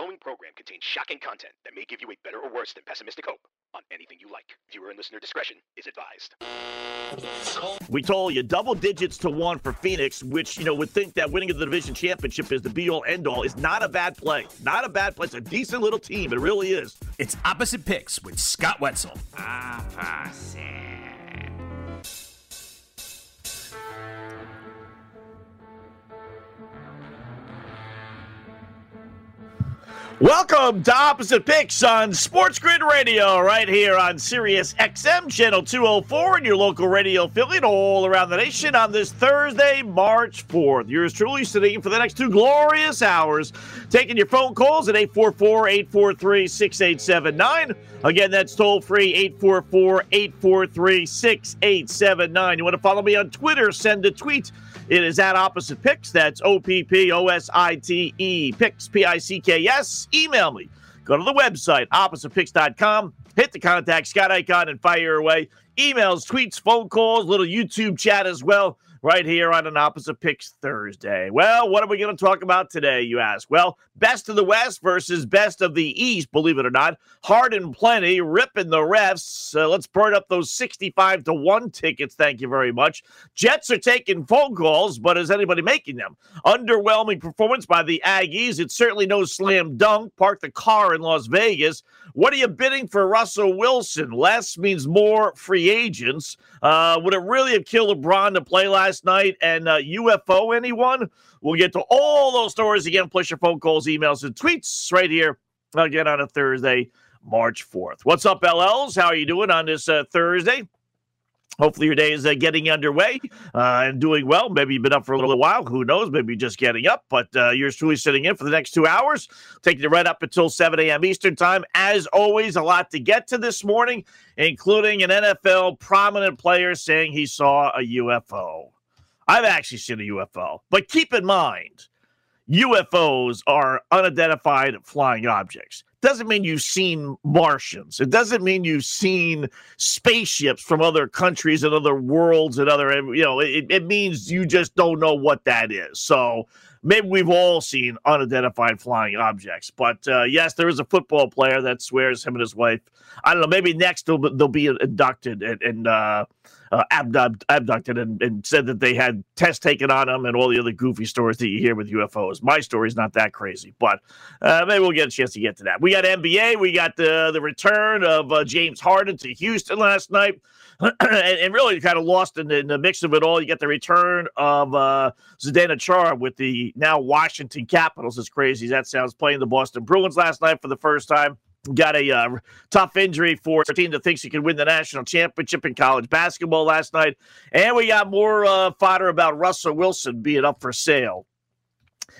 following program contains shocking content that may give you a better or worse than pessimistic hope on anything you like. Viewer and listener discretion is advised. We told you double digits to one for Phoenix, which you know would think that winning the division championship is the be all end all. Is not a bad play. Not a bad play. It's a decent little team. It really is. It's opposite picks with Scott Wetzel. Ah, Welcome to Opposite Picks on Sports Grid Radio, right here on Sirius XM Channel 204 and your local radio affiliate all around the nation on this Thursday, March 4th. Yours truly sitting for the next two glorious hours, taking your phone calls at 844 843 6879. Again, that's toll free 844 843 6879. You want to follow me on Twitter? Send a tweet. It is at Opposite Picks. That's O P P O S I T E Picks, P I C K S. Email me. Go to the website, oppositepicks.com. Hit the contact Scott icon and fire away. Emails, tweets, phone calls, little YouTube chat as well, right here on an Opposite Picks Thursday. Well, what are we going to talk about today, you ask? Well, best of the West versus best of the East, believe it or not. Hard and plenty, ripping the refs. Uh, let's burn up those 65 to 1 tickets. Thank you very much. Jets are taking phone calls, but is anybody making them? Underwhelming performance by the Aggies. It's certainly no slam dunk. Park the car in Las Vegas. What are you bidding for Russell Wilson? Less means more free agents. Uh, would it really have killed LeBron to play last night? And uh, UFO anyone? We'll get to all those stories again, plus your phone calls, emails, and tweets right here again on a Thursday, March 4th. What's up, LLs? How are you doing on this uh, Thursday? Hopefully, your day is uh, getting underway uh, and doing well. Maybe you've been up for a little while. Who knows? Maybe just getting up. But uh, you're truly sitting in for the next two hours, taking you right up until 7 a.m. Eastern Time. As always, a lot to get to this morning, including an NFL prominent player saying he saw a UFO. I've actually seen a UFO. But keep in mind, UFOs are unidentified flying objects. Doesn't mean you've seen Martians. It doesn't mean you've seen spaceships from other countries and other worlds and other, you know, it, it means you just don't know what that is. So maybe we've all seen unidentified flying objects. But uh, yes, there is a football player that swears him and his wife. I don't know. Maybe next they'll, they'll be inducted and, and uh, uh, abduct, abducted and, and, said that they had tests taken on them and all the other goofy stories that you hear with UFOs. My story's not that crazy, but uh, maybe we'll get a chance to get to that. We got NBA. We got the the return of uh, James Harden to Houston last night. and, and, really kind of lost in the, in the, mix of it all. You get the return of uh, Zdeno Chara with the now Washington Capitals. As crazy that sounds, playing the Boston Bruins last night for the first time got a uh, tough injury for a team that thinks he can win the national championship in college basketball last night. And we got more uh, fodder about Russell Wilson being up for sale.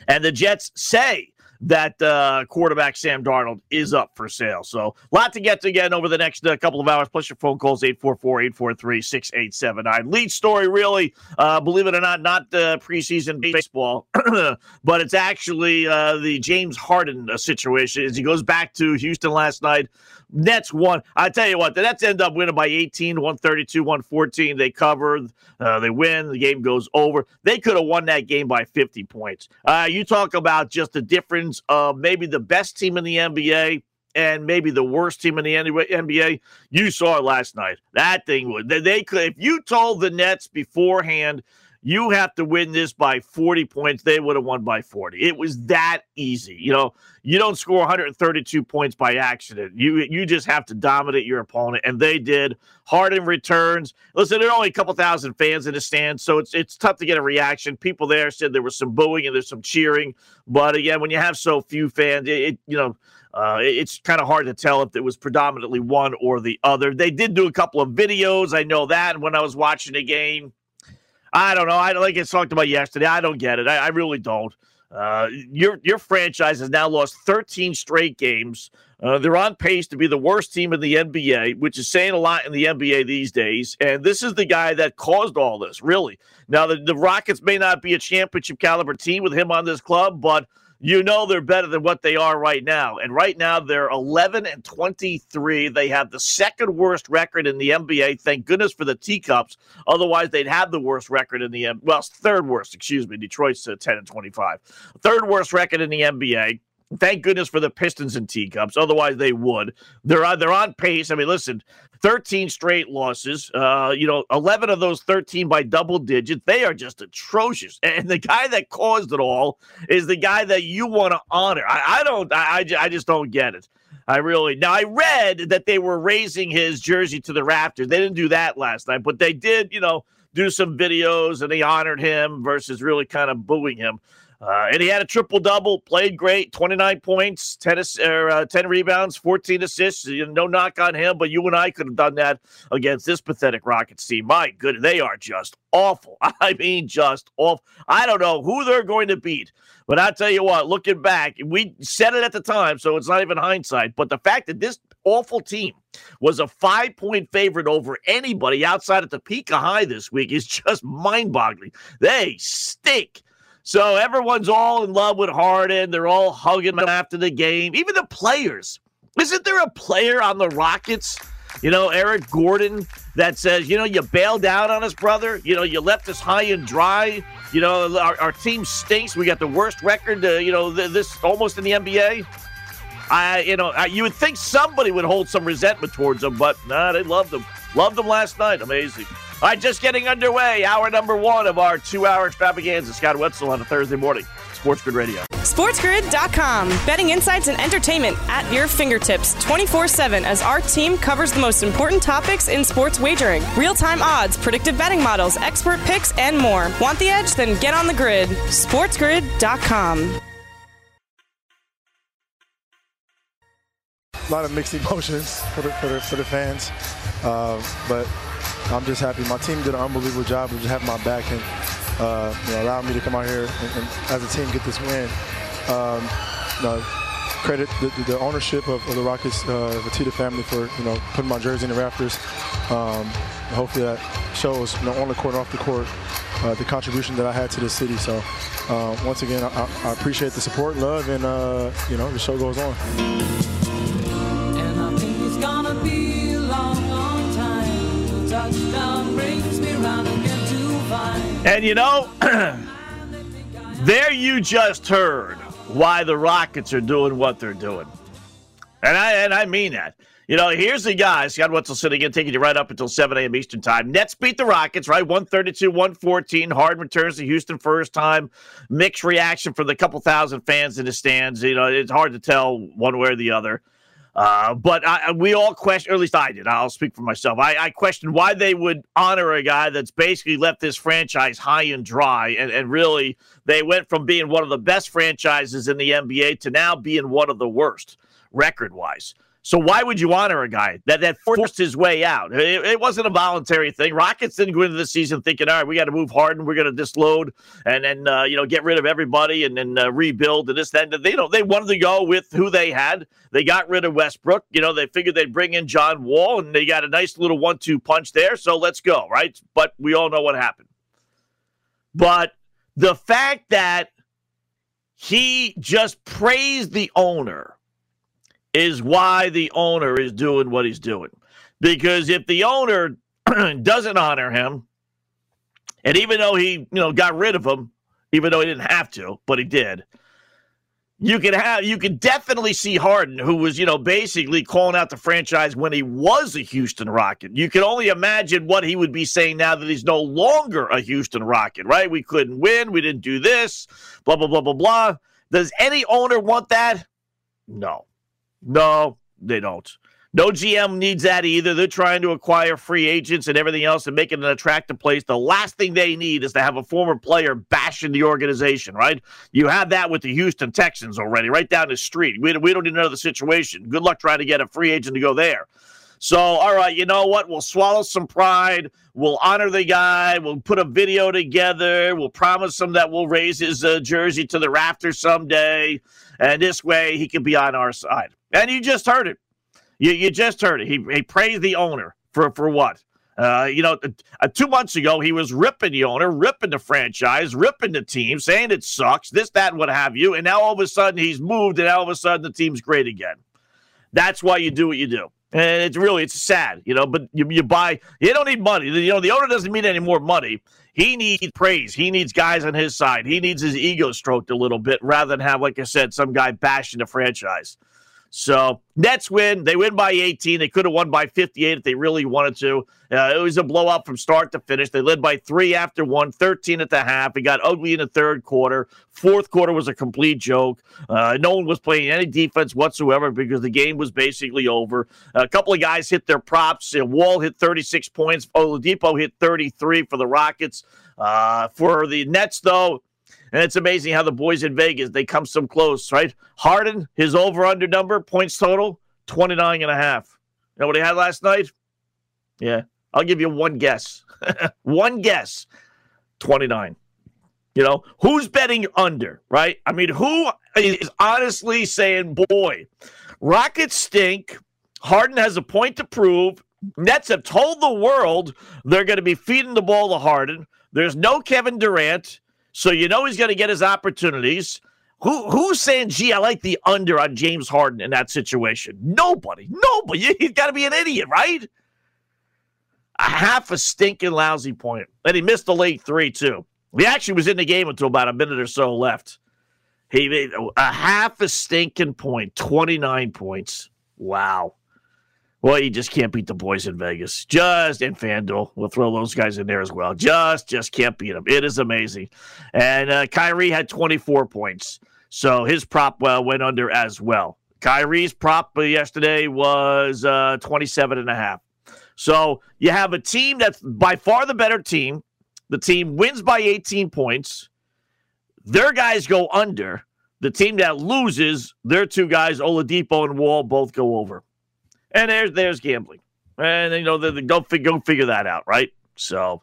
And the Jets say that uh, quarterback Sam Darnold is up for sale. So, a lot to get to again over the next uh, couple of hours. Plus, your phone calls 844 843 6879. Lead story, really, uh, believe it or not, not uh, preseason baseball, but it's actually uh, the James Harden uh, situation as he goes back to Houston last night. Nets won. I tell you what, the Nets end up winning by 18, 132, 114. They covered, uh, they win, the game goes over. They could have won that game by 50 points. You talk about just the difference of uh, maybe the best team in the NBA and maybe the worst team in the NBA. You saw it last night. That thing would they, they could if you told the Nets beforehand you have to win this by 40 points. They would have won by 40. It was that easy. You know, you don't score 132 points by accident. You you just have to dominate your opponent, and they did. Harden returns. Listen, there are only a couple thousand fans in the stands, so it's it's tough to get a reaction. People there said there was some booing and there's some cheering, but again, when you have so few fans, it, it you know. Uh, it's kind of hard to tell if it was predominantly one or the other. They did do a couple of videos. I know that when I was watching the game. I don't know. I like I talked about yesterday. I don't get it. I, I really don't. Uh, your your franchise has now lost 13 straight games. Uh, they're on pace to be the worst team in the NBA, which is saying a lot in the NBA these days. And this is the guy that caused all this, really. Now, the, the Rockets may not be a championship caliber team with him on this club, but you know they're better than what they are right now. And right now they're 11 and 23. They have the second worst record in the NBA. Thank goodness for the teacups. Otherwise, they'd have the worst record in the. Well, third worst, excuse me. Detroit's uh, 10 and 25. Third worst record in the NBA. Thank goodness for the Pistons and teacups. Otherwise, they would. They're on, they're on pace. I mean, listen, 13 straight losses. Uh, you know, 11 of those 13 by double digits. They are just atrocious. And the guy that caused it all is the guy that you want to honor. I, I don't. I, I just don't get it. I really now I read that they were raising his jersey to the rafters. They didn't do that last night, but they did, you know, do some videos and they honored him versus really kind of booing him. Uh, and he had a triple double, played great, 29 points, 10, or, uh, 10 rebounds, 14 assists. No knock on him, but you and I could have done that against this pathetic Rockets team. My goodness, they are just awful. I mean, just awful. I don't know who they're going to beat, but I tell you what, looking back, we said it at the time, so it's not even hindsight. But the fact that this awful team was a five point favorite over anybody outside of Topeka High this week is just mind boggling. They stink. So everyone's all in love with Harden. They're all hugging him after the game. Even the players. Isn't there a player on the Rockets, you know, Eric Gordon, that says, you know, you bailed out on us, brother. You know, you left us high and dry. You know, our, our team stinks. We got the worst record, uh, you know, th- this almost in the NBA. I, you know, I, you would think somebody would hold some resentment towards them, but nah, they loved them. Loved them last night. Amazing. All right, just getting underway. Hour number one of our two-hour extravaganza. Scott Wetzel on a Thursday morning. Sports Grid Radio. SportsGrid.com. Betting insights and entertainment at your fingertips 24 7 as our team covers the most important topics in sports wagering real time odds, predictive betting models, expert picks, and more. Want the edge? Then get on the grid. SportsGrid.com. A lot of mixed emotions for the, for the, for the fans, uh, but I'm just happy. My team did an unbelievable job of just having my back and uh, you know, allowing me to come out here and, and, as a team get this win. Um, you know, credit the, the, ownership of, of, the Rockets, uh, the Fertitta family for you know putting my jersey in the rafters. Um, hopefully that shows you know, on the court off the court uh, the contribution that I had to the city. So uh, once again, I, I, appreciate the support, love, and uh, you know the show goes on. And you know, there you just heard why the Rockets are doing what they're doing. And I and I mean that. You know, here's the guy, Scott Wetzel sitting again, taking you right up until 7 a.m. Eastern Time. Nets beat the Rockets, right? 132, 114. Harden returns to Houston first time. Mixed reaction from the couple thousand fans in the stands. You know, it's hard to tell one way or the other. Uh, but I, we all question, or at least I did. I'll speak for myself. I, I questioned why they would honor a guy that's basically left this franchise high and dry. And, and really, they went from being one of the best franchises in the NBA to now being one of the worst record wise. So why would you honor a guy that that forced his way out? It, it, wasn't a voluntary thing. Rockets didn't go into the season thinking, all right, we got to move Harden we're going to disload and then uh, you know get rid of everybody and then uh, rebuild and this then they you know they wanted to go with who they had. They got rid of Westbrook. You know they figured they'd bring in John Wall and they got a nice little one-two punch there. So let's go, right? But we all know what happened. But the fact that he just praised the owner is why the owner is doing what he's doing. Because if the owner doesn't honor him, and even though he, you know, got rid of him, even though he didn't have to, but he did, you could have you could definitely see Harden, who was, you know, basically calling out the franchise when he was a Houston Rocket. You can only imagine what he would be saying now that he's no longer a Houston Rocket, right? We couldn't win, we didn't do this, blah, blah, blah, blah, blah. Does any owner want that? No. No, they don't. No GM needs that either. They're trying to acquire free agents and everything else and make it an attractive place. The last thing they need is to have a former player bashing the organization, right? You have that with the Houston Texans already, right down the street. We, we don't need another situation. Good luck trying to get a free agent to go there. So, all right, you know what? We'll swallow some pride. We'll honor the guy. We'll put a video together. We'll promise him that we'll raise his uh, jersey to the rafter someday. And this way he can be on our side. And you just heard it. You, you just heard it. He, he praised the owner for, for what? Uh, you know, uh, two months ago, he was ripping the owner, ripping the franchise, ripping the team, saying it sucks, this, that, what have you. And now all of a sudden he's moved, and all of a sudden the team's great again. That's why you do what you do. And it's really it's sad, you know. But you, you buy, you don't need money. You know, the owner doesn't need any more money. He needs praise. He needs guys on his side. He needs his ego stroked a little bit rather than have, like I said, some guy bashing the franchise. So Nets win. They win by 18. They could have won by 58 if they really wanted to. Uh, it was a blowout from start to finish. They led by three after one, 13 at the half. It got ugly in the third quarter. Fourth quarter was a complete joke. Uh, no one was playing any defense whatsoever because the game was basically over. A couple of guys hit their props. Wall hit 36 points. Oladipo hit 33 for the Rockets. Uh, for the Nets, though, and it's amazing how the boys in Vegas, they come some close, right? Harden, his over under number, points total, 29 and a half. You know what he had last night? Yeah. I'll give you one guess. one guess. 29. You know, who's betting under, right? I mean, who is honestly saying, boy, Rockets stink. Harden has a point to prove. Nets have told the world they're going to be feeding the ball to Harden. There's no Kevin Durant. So you know he's going to get his opportunities. Who who's saying, gee, I like the under on James Harden in that situation? Nobody. Nobody. He's got to be an idiot, right? A half a stinking lousy point. And he missed the late three, too. He actually was in the game until about a minute or so left. He made a half a stinking point, 29 points. Wow. Well, you just can't beat the boys in Vegas. Just in FanDuel. We'll throw those guys in there as well. Just, just can't beat them. It is amazing. And uh, Kyrie had 24 points. So his prop uh, went under as well. Kyrie's prop yesterday was uh, 27 and a half. So you have a team that's by far the better team. The team wins by 18 points. Their guys go under. The team that loses, their two guys, Oladipo and Wall, both go over. And there's there's gambling, and you know they, they don't figure, go figure that out, right? So,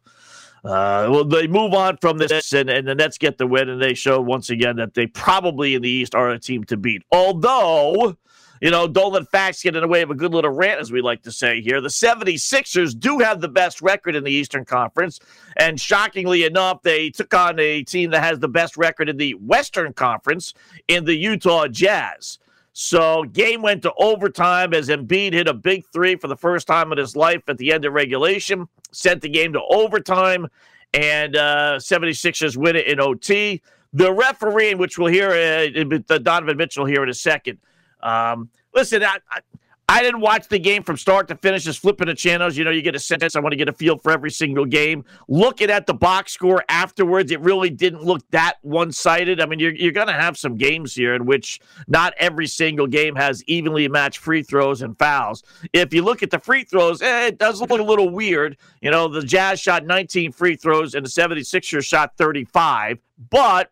uh, well, they move on from this, and, and the Nets get the win, and they show once again that they probably in the East are a team to beat. Although, you know, don't let facts get in the way of a good little rant, as we like to say here. The 76ers do have the best record in the Eastern Conference. And shockingly enough, they took on a team that has the best record in the Western Conference in the Utah Jazz. So game went to overtime as Embiid hit a big three for the first time in his life at the end of regulation, sent the game to overtime, and uh, 76ers win it in OT. The referee, which we'll hear uh, Donovan Mitchell here in a second. Um, listen, I, I I didn't watch the game from start to finish, just flipping the channels. You know, you get a sense. I want to get a feel for every single game. Looking at the box score afterwards, it really didn't look that one sided. I mean, you're, you're going to have some games here in which not every single game has evenly matched free throws and fouls. If you look at the free throws, eh, it does look a little weird. You know, the Jazz shot 19 free throws and the 76ers shot 35, but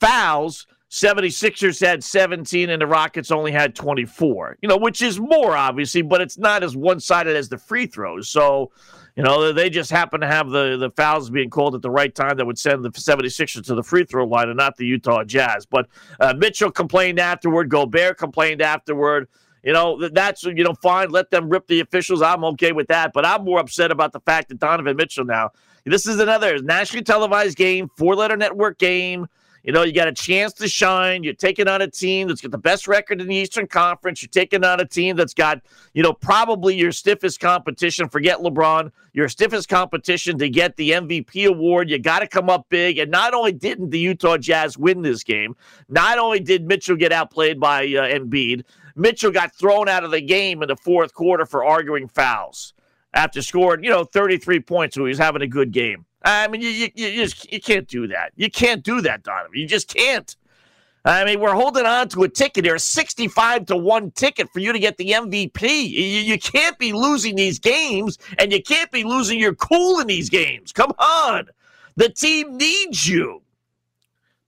fouls 76ers had 17 and the Rockets only had 24, you know, which is more obviously, but it's not as one sided as the free throws. So, you know, they just happen to have the, the fouls being called at the right time that would send the 76ers to the free throw line and not the Utah Jazz. But uh, Mitchell complained afterward, Gobert complained afterward. You know, that's, you know, fine. Let them rip the officials. I'm okay with that. But I'm more upset about the fact that Donovan Mitchell now, this is another nationally televised game, four letter network game. You know, you got a chance to shine. You're taking on a team that's got the best record in the Eastern Conference. You're taking on a team that's got, you know, probably your stiffest competition. Forget LeBron, your stiffest competition to get the MVP award. You got to come up big. And not only didn't the Utah Jazz win this game, not only did Mitchell get outplayed by uh, Embiid, Mitchell got thrown out of the game in the fourth quarter for arguing fouls after scoring, you know, 33 points. So he was having a good game. I mean, you, you, you just you can't do that. You can't do that, Donovan. You just can't. I mean, we're holding on to a ticket here, 65 to 1 ticket for you to get the MVP. You, you, can't be losing these games, and you can't be losing your cool in these games. Come on. The team needs you.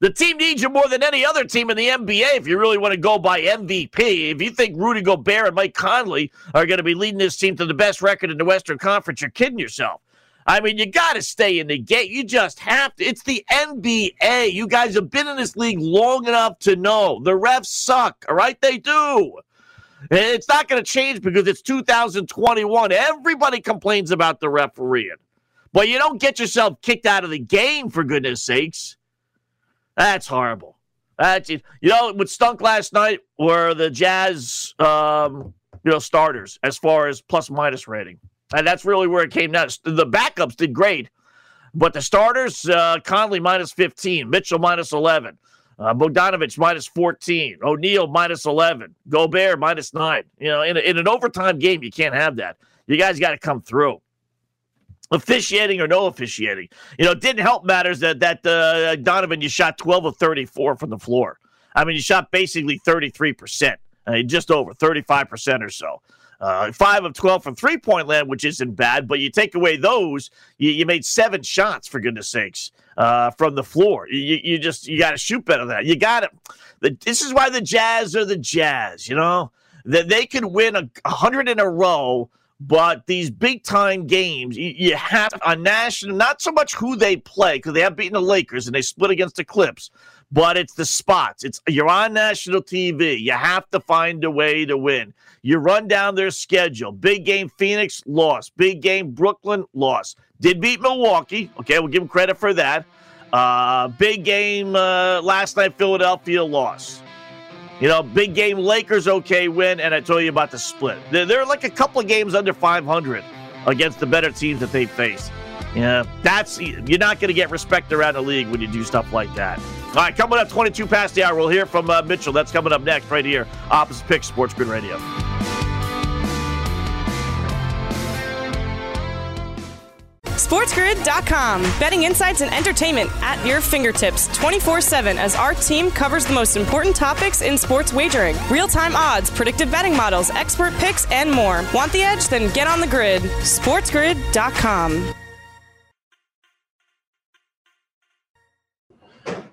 The team needs you more than any other team in the NBA if you really want to go by MVP. If you think Rudy Gobert and Mike Conley are going to be leading this team to the best record in the Western Conference, you're kidding yourself. I mean, you got to stay in the game. You just have to. It's the NBA. You guys have been in this league long enough to know the refs suck. All right, they do. It's not going to change because it's 2021. Everybody complains about the refereeing, but you don't get yourself kicked out of the game for goodness sakes. That's horrible. That's you know what stunk last night were the Jazz, um, you know, starters as far as plus minus rating, and that's really where it came down. The backups did great, but the starters, uh, Conley minus fifteen, Mitchell minus eleven. Uh, Bogdanovich minus 14. O'Neale minus 11. Gobert minus 9. You know, in, a, in an overtime game, you can't have that. You guys got to come through officiating or no officiating. You know, didn't help matters that that uh, Donovan you shot 12 of 34 from the floor. I mean, you shot basically 33 percent, uh, just over 35 percent or so. Uh, five of 12 from three point land, which isn't bad, but you take away those, you, you made seven shots, for goodness sakes, uh, from the floor. You, you just, you got to shoot better than that. You got to, this is why the Jazz are the Jazz, you know, that they could win a 100 in a row but these big time games, you, you have a national, not so much who they play, because they have beaten the Lakers and they split against the Clips, but it's the spots. It's you're on national TV. You have to find a way to win. You run down their schedule. Big game Phoenix lost. Big game Brooklyn lost. Did beat Milwaukee. Okay, we'll give them credit for that. Uh, big game uh, last night Philadelphia lost. You know, big game Lakers okay win, and I told you about the split. They're, they're like a couple of games under 500 against the better teams that they face. Yeah, that's you're not going to get respect around the league when you do stuff like that. All right, coming up 22 past the hour, we'll hear from uh, Mitchell. That's coming up next, right here, opposite pick Sports Grid Radio. SportsGrid.com. Betting insights and entertainment at your fingertips 24 7 as our team covers the most important topics in sports wagering real time odds, predictive betting models, expert picks, and more. Want the edge? Then get on the grid. SportsGrid.com.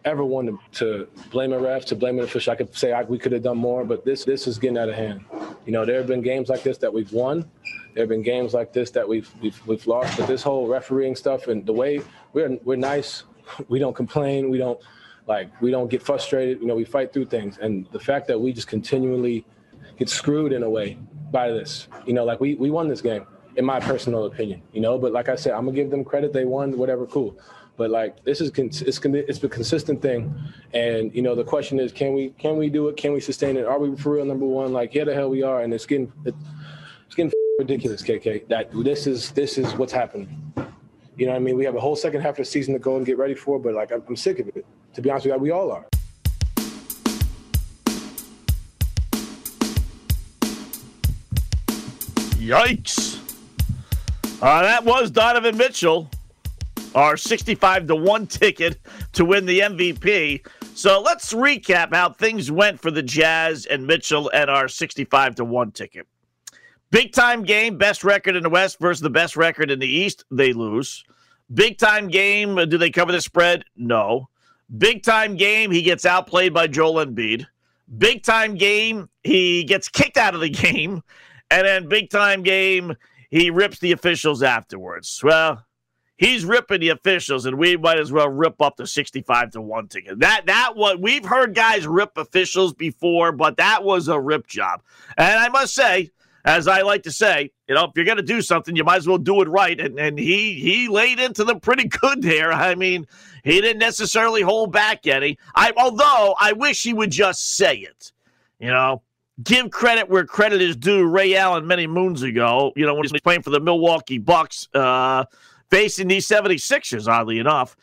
Ever want to, blame a ref, to blame an official? I could say I, we could have done more, but this this is getting out of hand. You know, there have been games like this that we've won there have been games like this that we've we've, we've lost, but this whole refereeing stuff and the way we're we're nice, we don't complain, we don't like we don't get frustrated. You know, we fight through things, and the fact that we just continually get screwed in a way by this, you know, like we we won this game in my personal opinion, you know. But like I said, I'm gonna give them credit. They won, whatever, cool. But like this is it's it's a consistent thing, and you know the question is, can we can we do it? Can we sustain it? Are we for real number one? Like yeah, the hell we are, and it's getting it's getting ridiculous, KK. That this is this is what's happening. You know what I mean? We have a whole second half of the season to go and get ready for, but like I'm, I'm sick of it. To be honest with you, we all are. Yikes. Uh, that was Donovan Mitchell, our 65 to 1 ticket to win the MVP. So let's recap how things went for the Jazz and Mitchell and our 65 to 1 ticket. Big time game, best record in the West versus the best record in the East, they lose. Big time game, do they cover the spread? No. Big time game, he gets outplayed by Joel Embiid. Big time game, he gets kicked out of the game. And then big time game, he rips the officials afterwards. Well, he's ripping the officials, and we might as well rip up the 65 to 1 ticket. That that what we've heard guys rip officials before, but that was a rip job. And I must say, as I like to say, you know, if you're going to do something, you might as well do it right. And, and he he laid into them pretty good there. I mean, he didn't necessarily hold back any. I although I wish he would just say it. You know, give credit where credit is due. Ray Allen many moons ago, you know, when he was playing for the Milwaukee Bucks, uh, facing these 76ers, oddly enough,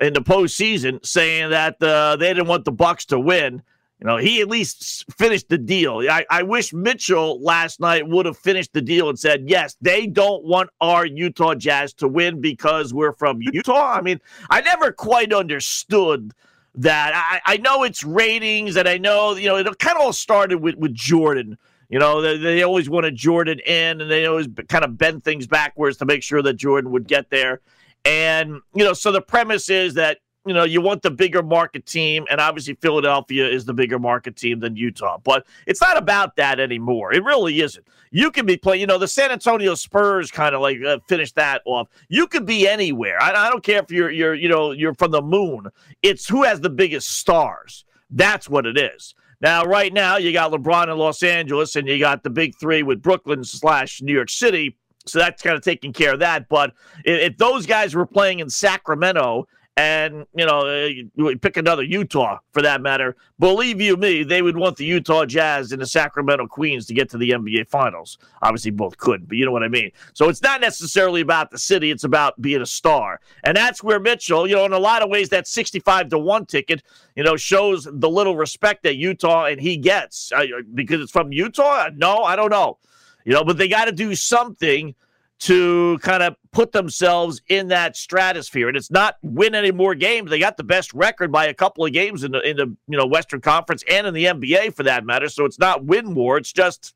in the postseason, saying that uh, they didn't want the Bucks to win. You know, he at least finished the deal. I, I wish Mitchell last night would have finished the deal and said, yes, they don't want our Utah Jazz to win because we're from Utah. I mean, I never quite understood that. I, I know it's ratings, and I know, you know, it kind of all started with, with Jordan. You know, they, they always wanted Jordan in, and they always kind of bend things backwards to make sure that Jordan would get there. And, you know, so the premise is that you know, you want the bigger market team, and obviously Philadelphia is the bigger market team than Utah. But it's not about that anymore. It really isn't. You can be playing, you know, the San Antonio Spurs kind of like uh, finish that off. You could be anywhere. I, I don't care if you're, you're, you know, you're from the moon. It's who has the biggest stars. That's what it is. Now, right now, you got LeBron in Los Angeles, and you got the big three with Brooklyn slash New York City. So that's kind of taking care of that. But if those guys were playing in Sacramento and you know uh, pick another Utah for that matter. Believe you me, they would want the Utah Jazz and the Sacramento Queens to get to the NBA Finals. Obviously, both could, but you know what I mean. So it's not necessarily about the city; it's about being a star, and that's where Mitchell, you know, in a lot of ways, that sixty-five to one ticket, you know, shows the little respect that Utah and he gets uh, because it's from Utah. No, I don't know, you know, but they got to do something to kind of put themselves in that stratosphere. And it's not win any more games. They got the best record by a couple of games in the in the you know Western Conference and in the NBA for that matter. So it's not win more. It's just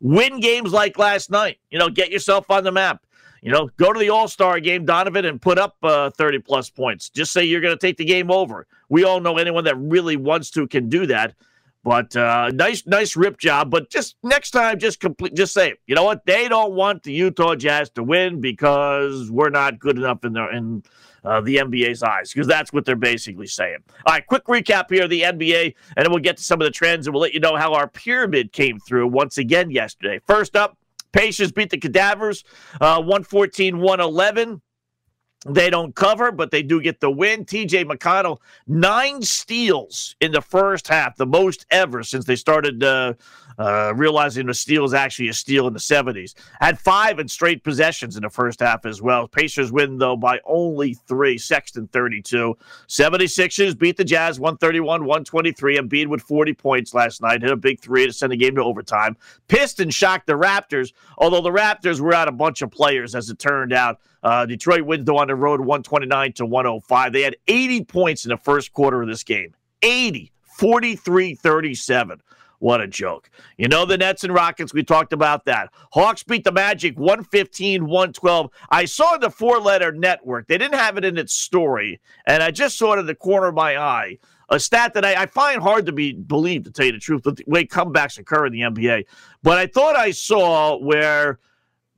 win games like last night. You know, get yourself on the map. You know, go to the All Star game, Donovan, and put up uh, 30 plus points. Just say you're going to take the game over. We all know anyone that really wants to can do that. But uh, nice, nice rip job. But just next time, just complete. Just say, you know what? They don't want the Utah Jazz to win because we're not good enough in the in uh, the NBA's eyes. Because that's what they're basically saying. All right, quick recap here of the NBA, and then we'll get to some of the trends, and we'll let you know how our pyramid came through once again yesterday. First up, Pacers beat the Cadavers, uh, 114 111. They don't cover, but they do get the win. TJ McConnell, nine steals in the first half, the most ever since they started uh, uh, realizing the steal is actually a steal in the 70s. Had five in straight possessions in the first half as well. Pacers win, though, by only three. Sexton 32. 76ers beat the Jazz 131 123. Embiid with 40 points last night. Hit a big three to send the game to overtime. Pistons shocked the Raptors, although the Raptors were out a bunch of players, as it turned out. Uh, Detroit wins though on the road 129 to 105. They had 80 points in the first quarter of this game. 80, 43 37. What a joke. You know, the Nets and Rockets, we talked about that. Hawks beat the Magic 115 112. I saw the four letter network. They didn't have it in its story. And I just saw it in the corner of my eye. A stat that I, I find hard to be believed, to tell you the truth, the way comebacks occur in the NBA. But I thought I saw where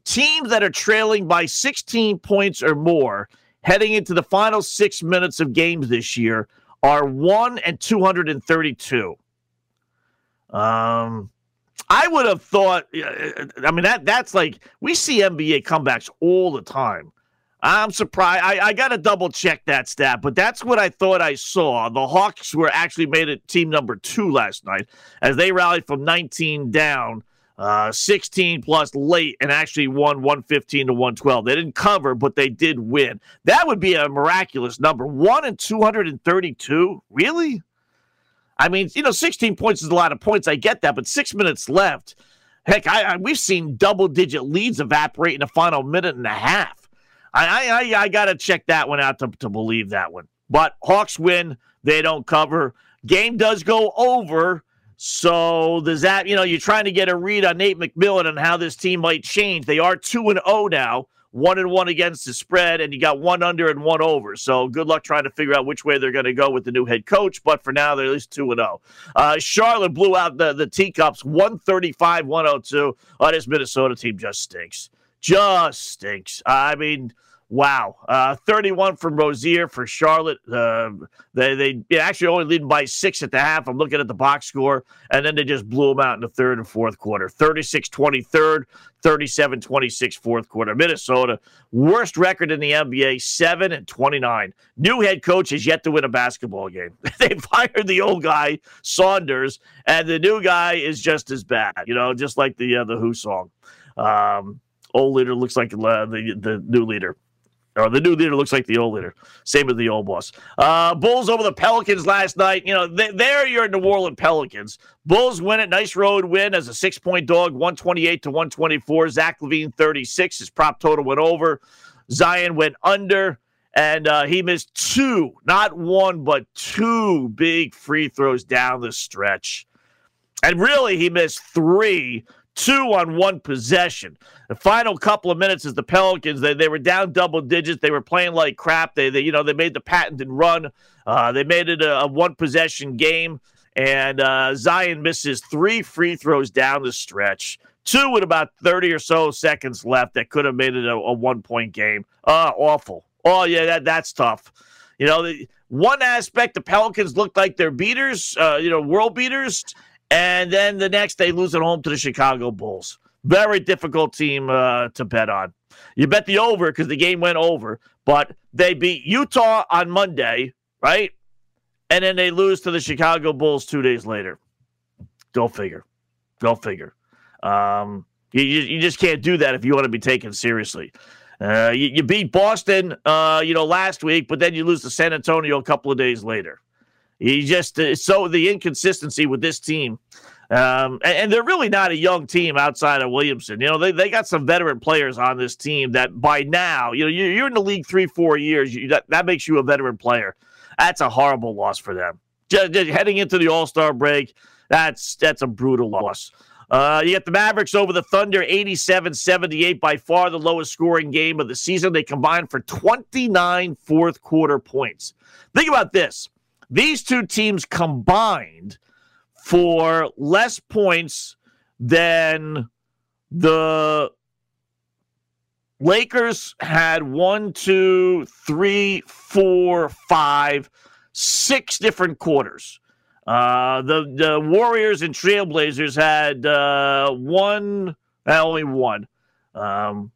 teams that are trailing by 16 points or more heading into the final six minutes of games this year are 1 and 232. Um, I would have thought. I mean, that that's like we see NBA comebacks all the time. I'm surprised. I, I got to double check that stat, but that's what I thought I saw. The Hawks were actually made it team number two last night as they rallied from 19 down, uh, 16 plus late, and actually won 115 to 112. They didn't cover, but they did win. That would be a miraculous number. One and 232. Really? I mean, you know, 16 points is a lot of points. I get that, but six minutes left. Heck, I, I we've seen double digit leads evaporate in the final minute and a half. I I, I got to check that one out to, to believe that one. But Hawks win. They don't cover. Game does go over. So does that, you know, you're trying to get a read on Nate McMillan and how this team might change. They are 2 and 0 now one and one against the spread, and you got one under and one over. So good luck trying to figure out which way they're going to go with the new head coach. But for now, they're at least two and zero. Oh. Uh, Charlotte blew out the the teacups, one thirty five, one hundred oh two. Oh, this Minnesota team just stinks, just stinks. I mean. Wow, uh, 31 from Rozier for Charlotte. Uh, they they actually only leading by six at the half. I'm looking at the box score, and then they just blew them out in the third and fourth quarter. 36 23rd, 37 26 fourth quarter. Minnesota, worst record in the NBA, 7 and 29. New head coach has yet to win a basketball game. they fired the old guy, Saunders, and the new guy is just as bad, you know, just like the, uh, the Who song. Um, old leader looks like uh, the, the new leader or the new leader looks like the old leader. Same with the old boss. Uh, Bulls over the Pelicans last night. You know, they, there you're New Orleans Pelicans. Bulls win it. Nice road win as a six point dog, 128 to 124. Zach LaVine, 36. His prop total went over. Zion went under, and uh, he missed two, not one, but two big free throws down the stretch. And really, he missed three two on one possession. The final couple of minutes is the Pelicans. They, they were down double digits. They were playing like crap. They, they you know they made the patented run. Uh, they made it a, a one possession game, and uh, Zion misses three free throws down the stretch. Two with about thirty or so seconds left that could have made it a, a one point game. Uh, awful. Oh yeah, that that's tough. You know, the, one aspect the Pelicans looked like they're beaters, uh, you know, world beaters, and then the next day, lose at home to the Chicago Bulls. Very difficult team uh, to bet on. You bet the over because the game went over, but they beat Utah on Monday, right? And then they lose to the Chicago Bulls two days later. Go figure. Go figure. Um, you, you just can't do that if you want to be taken seriously. Uh, you, you, beat Boston, uh, you know, last week, but then you lose to San Antonio a couple of days later. You just uh, so the inconsistency with this team, um, and, and, they're really not a young team outside of Williamson. You know, they, they got some veteran players on this team that by now, you know, you're, you're in the league three, four years. You, that, that makes you a veteran player. That's a horrible loss for them. Just, just heading into the All Star break, that's that's a brutal loss. Uh, you get the Mavericks over the Thunder, 87 78, by far the lowest scoring game of the season. They combined for 29 fourth quarter points. Think about this these two teams combined for less points than the Lakers had one, two, three, four, five, six different quarters. Uh, the the Warriors and Trailblazers had uh, one, only one. Um,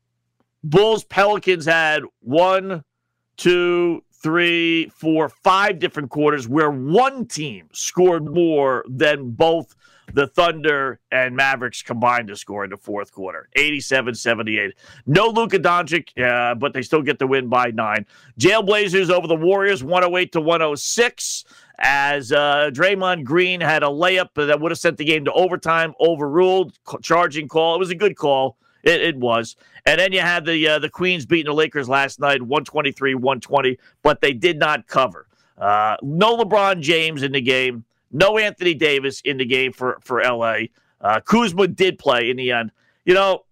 Bulls Pelicans had one, two, three, four, five different quarters where one team scored more than both the Thunder and Mavericks combined to score in the fourth quarter 87 78. No Luka Doncic, uh, but they still get the win by nine. Jailblazers over the Warriors 108 to 106 as uh, Draymond Green had a layup that would have sent the game to overtime, overruled, charging call. It was a good call. It, it was. And then you had the uh, the Queens beating the Lakers last night, 123 120, but they did not cover. Uh, no LeBron James in the game. No Anthony Davis in the game for, for LA. Uh, Kuzma did play in the end. You know,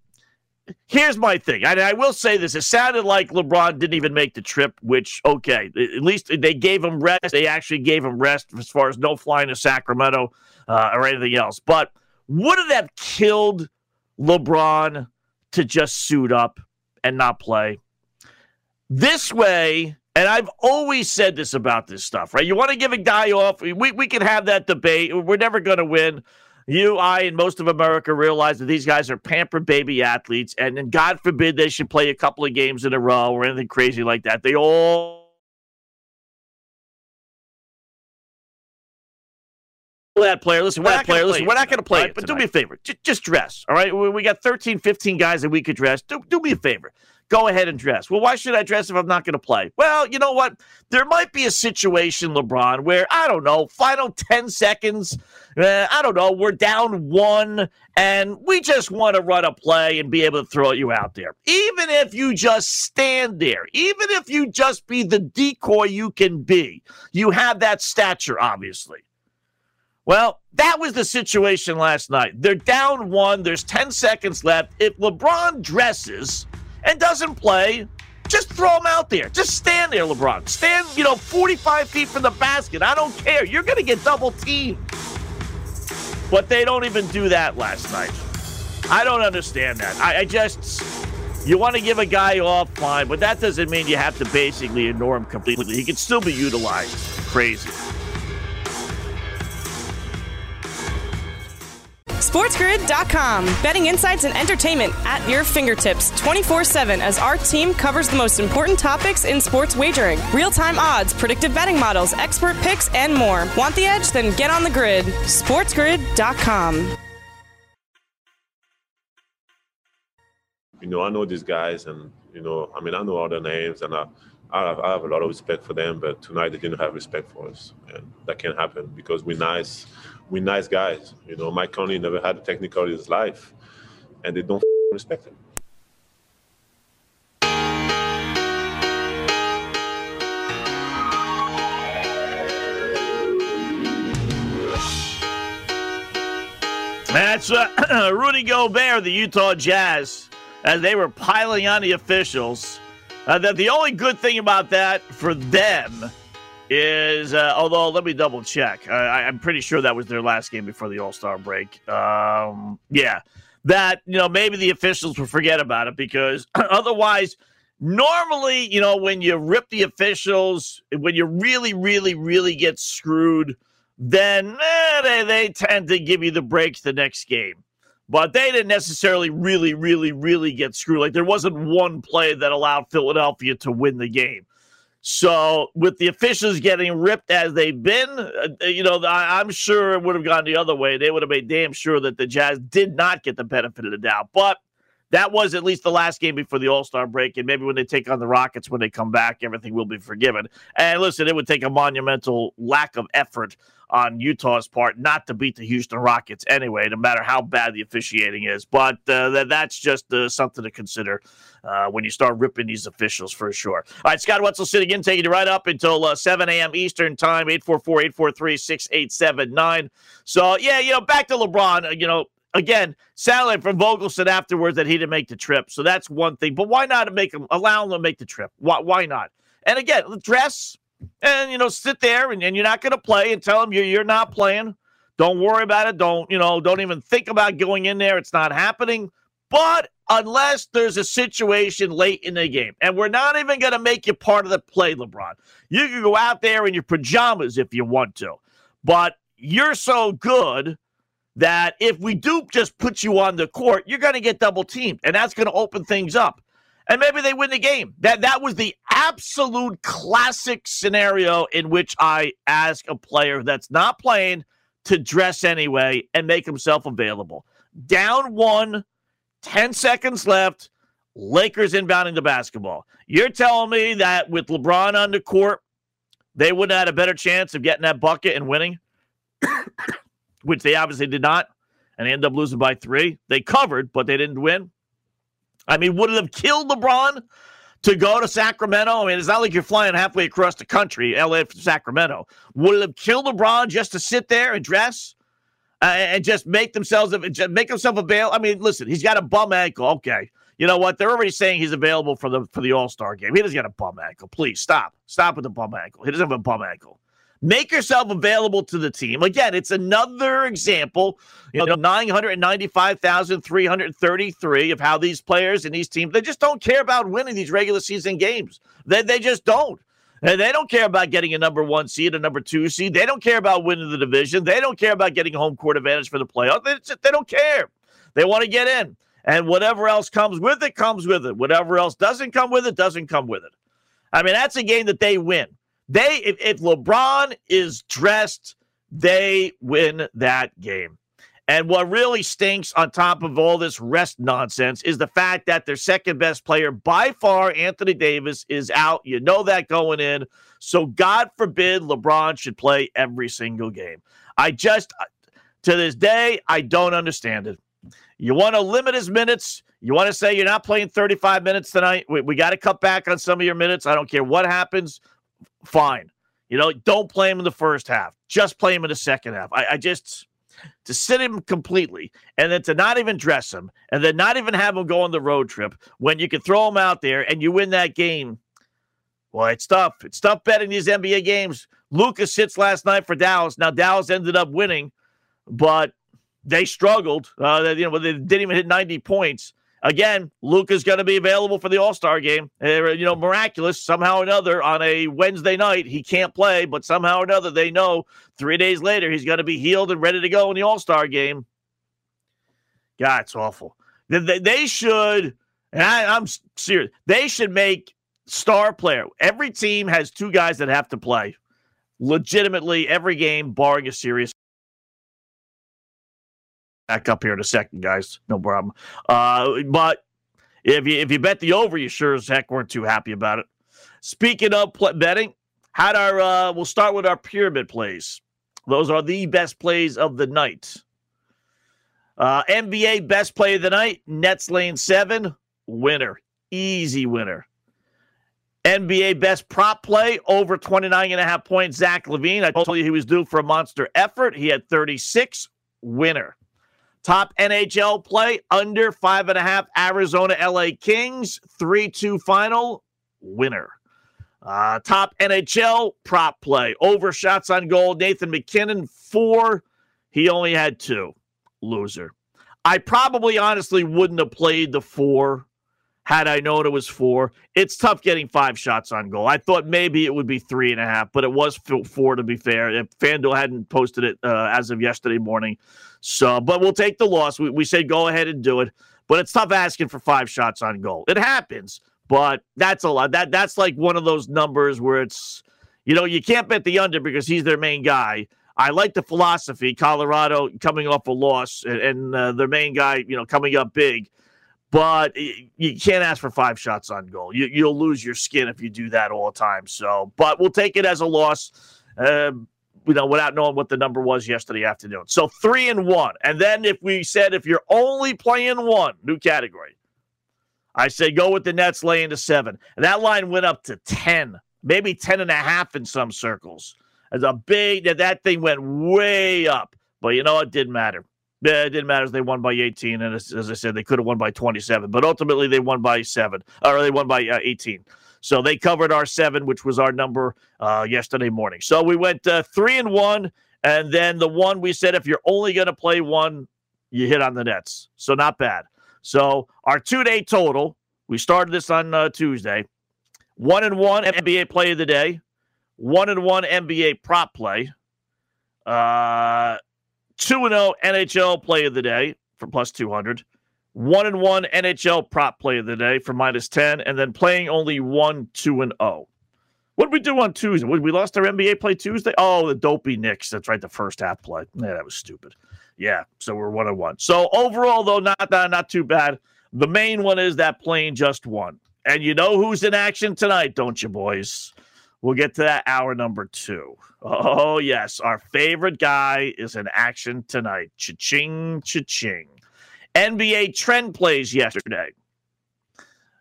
here's my thing. I, I, will say this. It sounded like LeBron didn't even make the trip, which, okay, at least they gave him rest. They actually gave him rest as far as no flying to Sacramento uh, or anything else. But would it have killed LeBron to just suit up and not play? This way, and I've always said this about this stuff, right? You want to give a guy off. We, we can have that debate. We're never going to win. You, I, and most of America realize that these guys are pampered baby athletes, and then God forbid they should play a couple of games in a row or anything crazy like that. They all that player. Listen, we're, we're not player. Listen, we're not going to play right, But do me a favor. Just, just dress. All right. We, we got 13, 15 guys that we could dress. Do, do me a favor go ahead and dress. Well, why should I dress if I'm not going to play? Well, you know what? There might be a situation, LeBron, where I don't know, final 10 seconds, uh, I don't know, we're down one and we just want to run a play and be able to throw you out there. Even if you just stand there, even if you just be the decoy you can be, you have that stature, obviously. Well, that was the situation last night. They're down one. There's 10 seconds left. If LeBron dresses, and doesn't play, just throw him out there. Just stand there, LeBron. Stand, you know, 45 feet from the basket. I don't care. You're going to get double teamed. But they don't even do that last night. I don't understand that. I, I just, you want to give a guy off, fine, but that doesn't mean you have to basically ignore him completely. He can still be utilized. Crazy. SportsGrid.com. Betting insights and entertainment at your fingertips 24 7 as our team covers the most important topics in sports wagering real time odds, predictive betting models, expert picks, and more. Want the edge? Then get on the grid. SportsGrid.com. You know, I know these guys, and, you know, I mean, I know all their names, and I, I have, I have a lot of respect for them, but tonight they didn't have respect for us. And that can't happen because we're nice we nice guys. You know, Mike Conley never had a technical in his life, and they don't respect him. That's uh, Rudy Gobert, the Utah Jazz, as they were piling on the officials. Uh, that the only good thing about that for them is, uh, although let me double check. I, I'm pretty sure that was their last game before the All Star break. Um, yeah, that you know maybe the officials will forget about it because otherwise, normally you know when you rip the officials, when you really, really, really get screwed, then eh, they they tend to give you the breaks the next game. But they didn't necessarily really, really, really get screwed. Like there wasn't one play that allowed Philadelphia to win the game. So, with the officials getting ripped as they've been, uh, you know, I, am sure it would have gone the other way. They would have made damn sure that the Jazz did not get the benefit of the doubt. But that was at least the last game before the All Star break. And maybe when they take on the Rockets, when they come back, everything will be forgiven. And listen, it would take a monumental lack of effort on Utah's part not to beat the Houston Rockets anyway, no matter how bad the officiating is. But uh, that's just uh, something to consider uh, when you start ripping these officials for sure. All right, Scott Wetzel sitting in, taking you right up until uh, 7 a.m. Eastern Time, 844 843 6879. So, yeah, you know, back to LeBron, uh, you know, again, sounded from Vogel said afterwards that he didn't make the trip. So that's one thing. But why not make him allow him to make the trip? Why, why not? And again, the dress and you know sit there and, and you're not going to play and tell them you're, you're not playing. Don't worry about it. Don't you know don't even think about going in there. It's not happening. But unless there's a situation late in the game and we're not even going to make you part of the play lebron. You can go out there in your pajamas if you want to but you're so good that if we do just put you on the court you're going to get double teamed and that's going to open things up and maybe they win the game. That that was the absolute classic scenario in which I ask a player that's not playing to dress anyway and make himself available. Down one, 10 seconds left, Lakers inbounding the basketball. You're telling me that with LeBron on the court, they would have had a better chance of getting that bucket and winning, which they obviously did not, and they ended up losing by three. They covered, but they didn't win. I mean, would it have killed LeBron to go to Sacramento? I mean, it's not like you're flying halfway across the country, LA to Sacramento. Would it have killed LeBron just to sit there and dress uh, and just make themselves make himself available? I mean, listen, he's got a bum ankle. Okay, you know what? They're already saying he's available for the for the All Star game. He doesn't got a bum ankle. Please stop, stop with the bum ankle. He doesn't have a bum ankle. Make yourself available to the team. Again, it's another example, you know, 995,333 of how these players and these teams, they just don't care about winning these regular season games. They, they just don't. And they don't care about getting a number one seed, a number two seed. They don't care about winning the division. They don't care about getting home court advantage for the playoff. They, just, they don't care. They want to get in. And whatever else comes with it, comes with it. Whatever else doesn't come with it, doesn't come with it. I mean, that's a game that they win. They if, if LeBron is dressed, they win that game. And what really stinks on top of all this rest nonsense is the fact that their second best player by far, Anthony Davis, is out. You know that going in. So God forbid LeBron should play every single game. I just, uh, to this day, I don't understand it. You want to limit his minutes. You want to say you're not playing 35 minutes tonight. We, we got to cut back on some of your minutes. I don't care what happens fine. You know, don't play him in the first half. Just play him in the second half. I, I just to sit him completely and then to not even dress him and then not even have him go on the road trip when you can throw him out there and you win that game. Well, it's tough. It's tough betting these NBA games. Luka's sits last night for Dallas. Now Dallas ended up winning, but they struggled. Uh, you know, they didn't even hit 90 points. Again, Luka's going to be available for the All Star game. Uh, you know, miraculous somehow or another on a Wednesday night he can't play, but somehow or another they know three days later he's going to be healed and ready to go in the All Star game. God, it's awful. They, they should, and I, I'm serious. They should make star player. Every team has two guys that have to play legitimately every game, barring a serious back up here in a second, guys. No problem. Uh, but if you if you bet the over, you sure as heck weren't too happy about it. Speaking of pl- betting, had our uh, we'll start with our pyramid plays. Those are the best plays of the night. Uh, NBA best play of the night, Nets lane seven, winner. Easy winner. NBA best prop play, over 29 and a half points, Zach LaVine, I told you he was due for a monster effort. He had 36, winner. Top NHL play under five and a half. Arizona LA Kings, 3 2 final, winner. Uh, top NHL prop play. Over shots on goal. Nathan MacKinnon, four. He only had two. Loser. I probably honestly wouldn't have played the four had I known it was four. It's tough getting five shots on goal. I thought maybe it would be three and a half, but it was four to be fair. If FanDuel hadn't posted it uh, as of yesterday morning. So, but we'll take the loss. We, we said go ahead and do it, but it's tough asking for five shots on goal. It happens, but that's a lot. That That's like one of those numbers where it's, you know, you can't bet the under because he's their main guy. I like the philosophy, Colorado coming off a loss and, and uh, their main guy, you know, coming up big but you can't ask for five shots on goal. You, will lose your skin if you do that all the time. So, but we'll take it as a loss. Uh, you know, without knowing what the number was yesterday afternoon. So three and one. And then if we said if you're only playing one, new category, I said go with the Nets laying to seven. And that line went up to 10, maybe 10 and a half in some circles. As a big that that thing went way up. But you know, it didn't matter. It didn't matter. They won by 18, and as, as I said, they could have won by 27, but ultimately they won by seven, or they won by uh, 18. So they covered our seven, which was our number uh, yesterday morning. So we went uh, three and one, and then the one we said if you're only going to play one, you hit on the Nets. So not bad. So our two day total, we started this on uh, Tuesday. One and one NBA play of the day, one and one NBA prop play. Uh, 2 and 0 NHL play of the day for plus 200. 1 and 1 NHL prop play of the day for minus 10. And then playing only 1, 2 and 0. What did we do on Tuesday? We lost our NBA play Tuesday? Oh, the dopey Knicks. That's right, the first half play. Yeah, that was stupid. Yeah, so we're 1 and 1. So overall, though, not, not, not too bad. The main one is that plane just won. And you know who's in action tonight, don't you, boys? We'll get to that hour number two. Oh, yes. Our favorite guy is in action tonight. Cha-ching, cha-ching. NBA trend plays yesterday.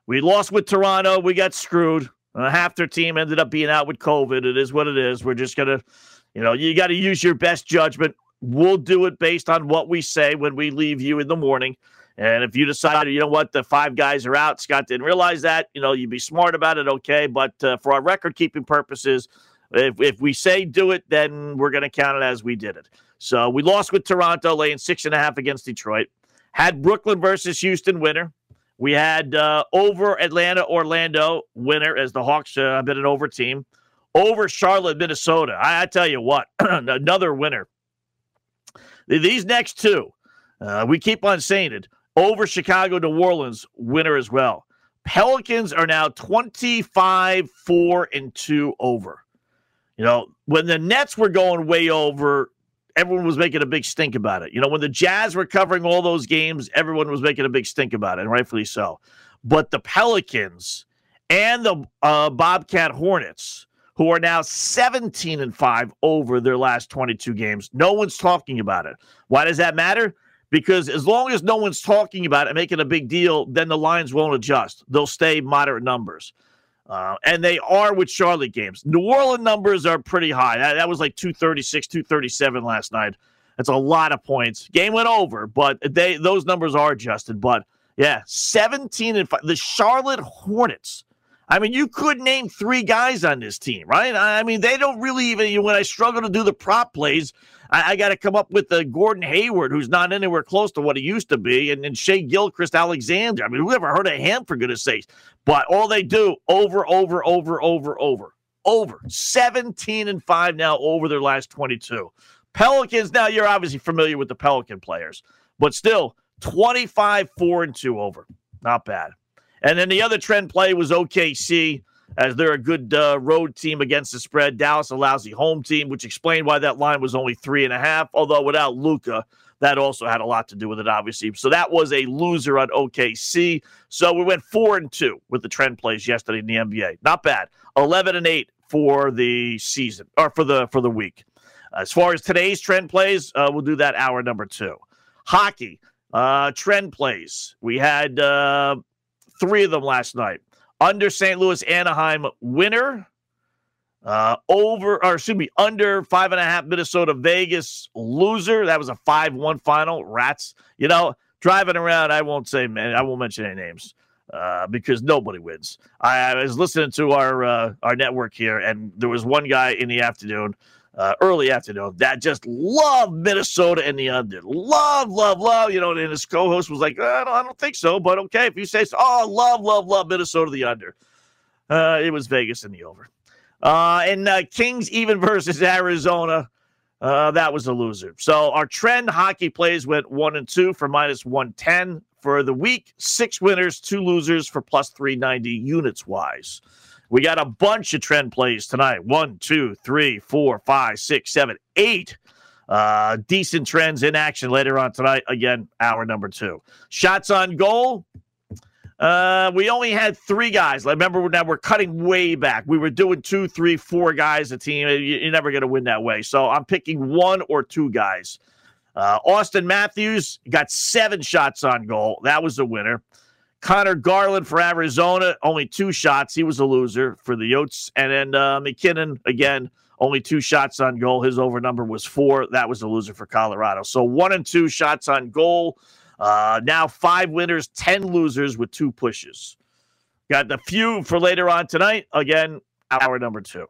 We lost with Toronto. We got screwed. Uh, half their team ended up being out with COVID. It is what it is. We're just going to, you know, you got to use your best judgment. We'll do it based on what we say when we leave you in the morning. And if you decide, you know what, the five guys are out, Scott didn't realize that, you know, you'd be smart about it, okay. But uh, for our record keeping purposes, if, if we say do it, then we're going to count it as we did it. So we lost with Toronto, laying six and a half against Detroit. Had Brooklyn versus Houston winner. We had uh, over Atlanta, Orlando winner as the Hawks uh, have been an over team. Over Charlotte, Minnesota. I, I tell you what, another winner. These next two, uh, we keep on saying it over Chicago, New Orleans, winner as well. Pelicans are now 25 4 and 2 over. You know, when the Nets were going way over, everyone was making a big stink about it. You know, when the Jazz were covering all those games, everyone was making a big stink about it, and rightfully so. But the Pelicans and the uh, Bobcat Hornets, who are now 17 and 5 over their last 22 games, no one's talking about it. Why does that matter? because as long as no one's talking about it, making a big deal, then the lines won't adjust. They'll stay moderate numbers. Uh, and they are with Charlotte games. New Orleans numbers are pretty high. That, that was like 236, 237 last night. That's a lot of points. Game went over, but they those numbers are adjusted. But yeah, 17 and 5. The Charlotte Hornets. I mean, you could name three guys on this team, right? I mean, they don't really even, when I struggle to do the prop plays, I, I got to come up with the Gordon Hayward, who's not anywhere close to what he used to be, and, and Shai Gilgeous-Alexander. I mean, who ever heard of him for goodness sakes? But all they do over, over, over, over, over, over 17 and 5 now over their last 22. Pelicans, now you're obviously familiar with the Pelican players, but still 25, 4 and 2 over. Not bad. And then the other trend play was OKC as they're a good uh, road team against the spread. Dallas a lousy home team, which explained why that line was only three and a half. Although without Luka, that also had a lot to do with it, obviously. So that was a loser on OKC. So we went four and two with the trend plays yesterday in the NBA. Not bad. Eleven and eight for the season or for the for the week. As far as today's trend plays, uh, we'll do that hour number two. Hockey uh, trend plays. We had uh, three of them last night under St. Louis Anaheim winner. Uh, over, or excuse me, under five and a half Minnesota Vegas loser. That was a 5 1 final. Rats. You know, driving around, I won't say, man, I won't mention any names uh, because nobody wins. I, I was listening to our uh, our network here, and there was one guy in the afternoon, uh, early afternoon, that just loved Minnesota in the under. Love, love, love. You know, and his co host was like, I don't, I don't think so, but okay. If you say so, oh, love, love, love Minnesota the under. Uh, it was Vegas in the over. Uh, and uh, Kings even versus Arizona. Uh, that was a loser. So our trend hockey plays went one and two for minus 110 for the week. Six winners, two losers for plus 390 units wise. We got a bunch of trend plays tonight. One, two, three, four, five, six, seven, eight. Uh, decent trends in action later on tonight. Again, hour number two. Shots on goal. Uh, we only had three guys. Remember, now we're cutting way back. We were doing two, three, four guys a team. You're never going to win that way. So I'm picking one or two guys. Uh, Auston Matthews got seven shots on goal. That was the winner. Conor Garland for Arizona, only two shots. He was a loser for the Yotes. And then uh, MacKinnon, again, only two shots on goal. His over number was four. That was a loser for Colorado. So one and two shots on goal. Uh, now five winners, 10 losers with two pushes. Got the few for later on tonight. Again, hour number two.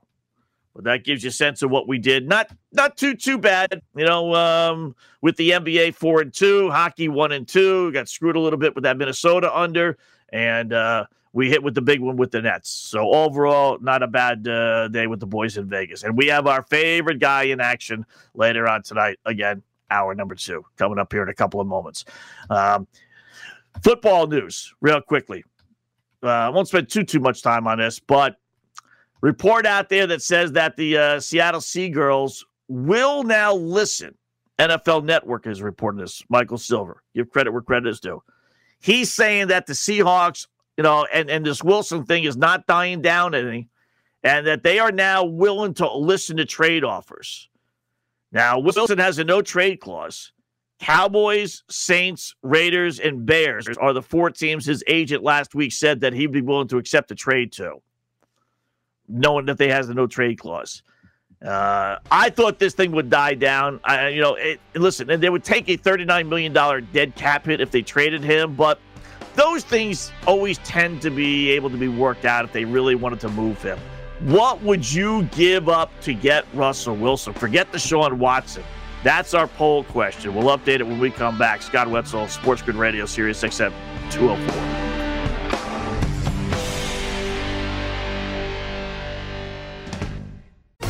But that gives you a sense of what we did. Not not too too bad, you know. Um, with the NBA four and two, hockey one and two. Got screwed a little bit with that Minnesota under, and uh, we hit with the big one with the Nets. So overall, not a bad uh, day with the boys in Vegas. And we have our favorite guy in action later on tonight. Again, hour number two coming up here in a couple of moments. Um, football news, real quickly. Uh, I won't spend too too much time on this, but report out there that says that the uh, Seattle Seagirls will now listen. NFL Network is reporting this. Michael Silver, give credit where credit is due. He's saying that the Seahawks, you know, and, and this Wilson thing is not dying down any, and that they are now willing to listen to trade offers. Now, Wilson has a no trade clause. Cowboys, Saints, Raiders, and Bears are the four teams his agent last week said that he'd be willing to accept a trade to, knowing that they has a no trade clause. Uh, I thought this thing would die down. I, you know, it, listen, and they would take a $39 million dead cap hit if they traded him, but those things always tend to be able to be worked out if they really wanted to move him. What would you give up to get Russell Wilson? Forget Deshaun Watson. That's our poll question. We'll update it when we come back. Scott Wetzel, SportsGrid Radio, Sirius XM 204.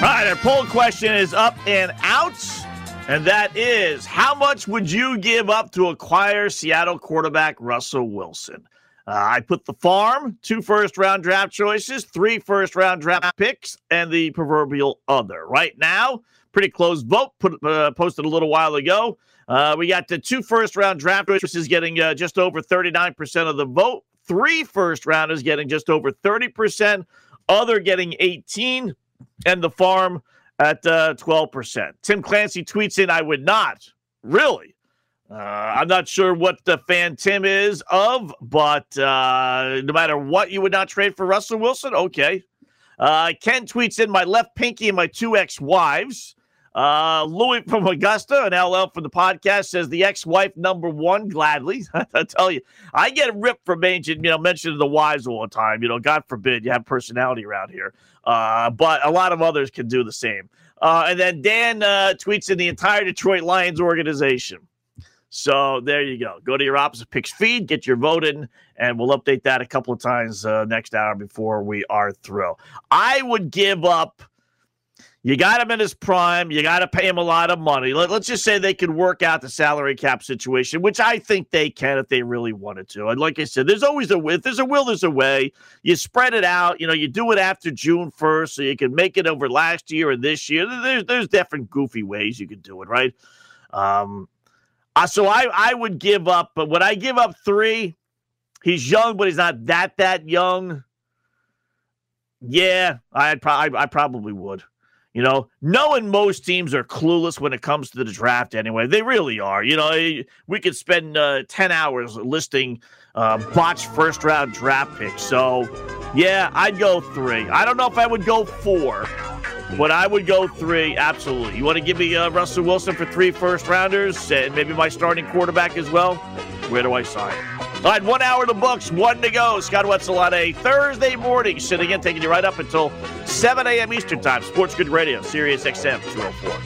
All right, our poll question is up and out. And that is how much would you give up to acquire Seattle quarterback Russell Wilson? Uh, I put the farm, two first round draft choices, three first round draft picks, and the proverbial other. Right now, pretty close vote put, uh, posted a little while ago. Uh, we got the two first round draft choices getting uh, just over 39% of the vote, three first rounders getting just over 30%, other getting 18 and the farm at uh, 12%. Tim Clancy tweets in, I would not. Really? Uh, I'm not sure what the fan Tim is of, but uh, no matter what, you would not trade for Russell Wilson? Okay. Uh, Ken tweets in, my left pinky and my two ex wives. Uh, Louis from Augusta and LL from the podcast says the ex-wife number one gladly. I tell you, I get ripped for mentioning, you know, mentioning the wives all the time. You know, God forbid you have personality around here. Uh, but a lot of others can do the same. Uh, and then Dan uh, tweets in the entire Detroit Lions organization. So there you go. Go to your opposite picks feed, get your vote in, and we'll update that a couple of times uh, next hour before we are through. I would give up You got him in his prime. You got to pay him a lot of money. Let, us just say they can work out the salary cap situation, which I think they can if they really wanted to. And like I said, there's always a if there's a will, there's a way. You spread it out. You know, you do it after June 1st, so you can make it over last year and this year. There's there's different goofy ways you could do it, right? Um, uh, so I I would give up, but would I give up three? He's young, but he's not that that young. Yeah, I'd probably I probably would. You know, knowing most teams are clueless when it comes to the draft anyway. They really are. You know, we could spend uh, 10 hours listing uh, botched first round draft picks. So, yeah, I'd go three. I don't know if I would go four, but I would go three. Absolutely. You want to give me uh, Russell Wilson for three first rounders and maybe my starting quarterback as well? Where do I sign? All right, one hour to books, one to go. Scott Wetzel on a Thursday morning, sitting in, taking you right up until 7 a.m. Eastern Time. SportsGrid Radio, Sirius XM 204.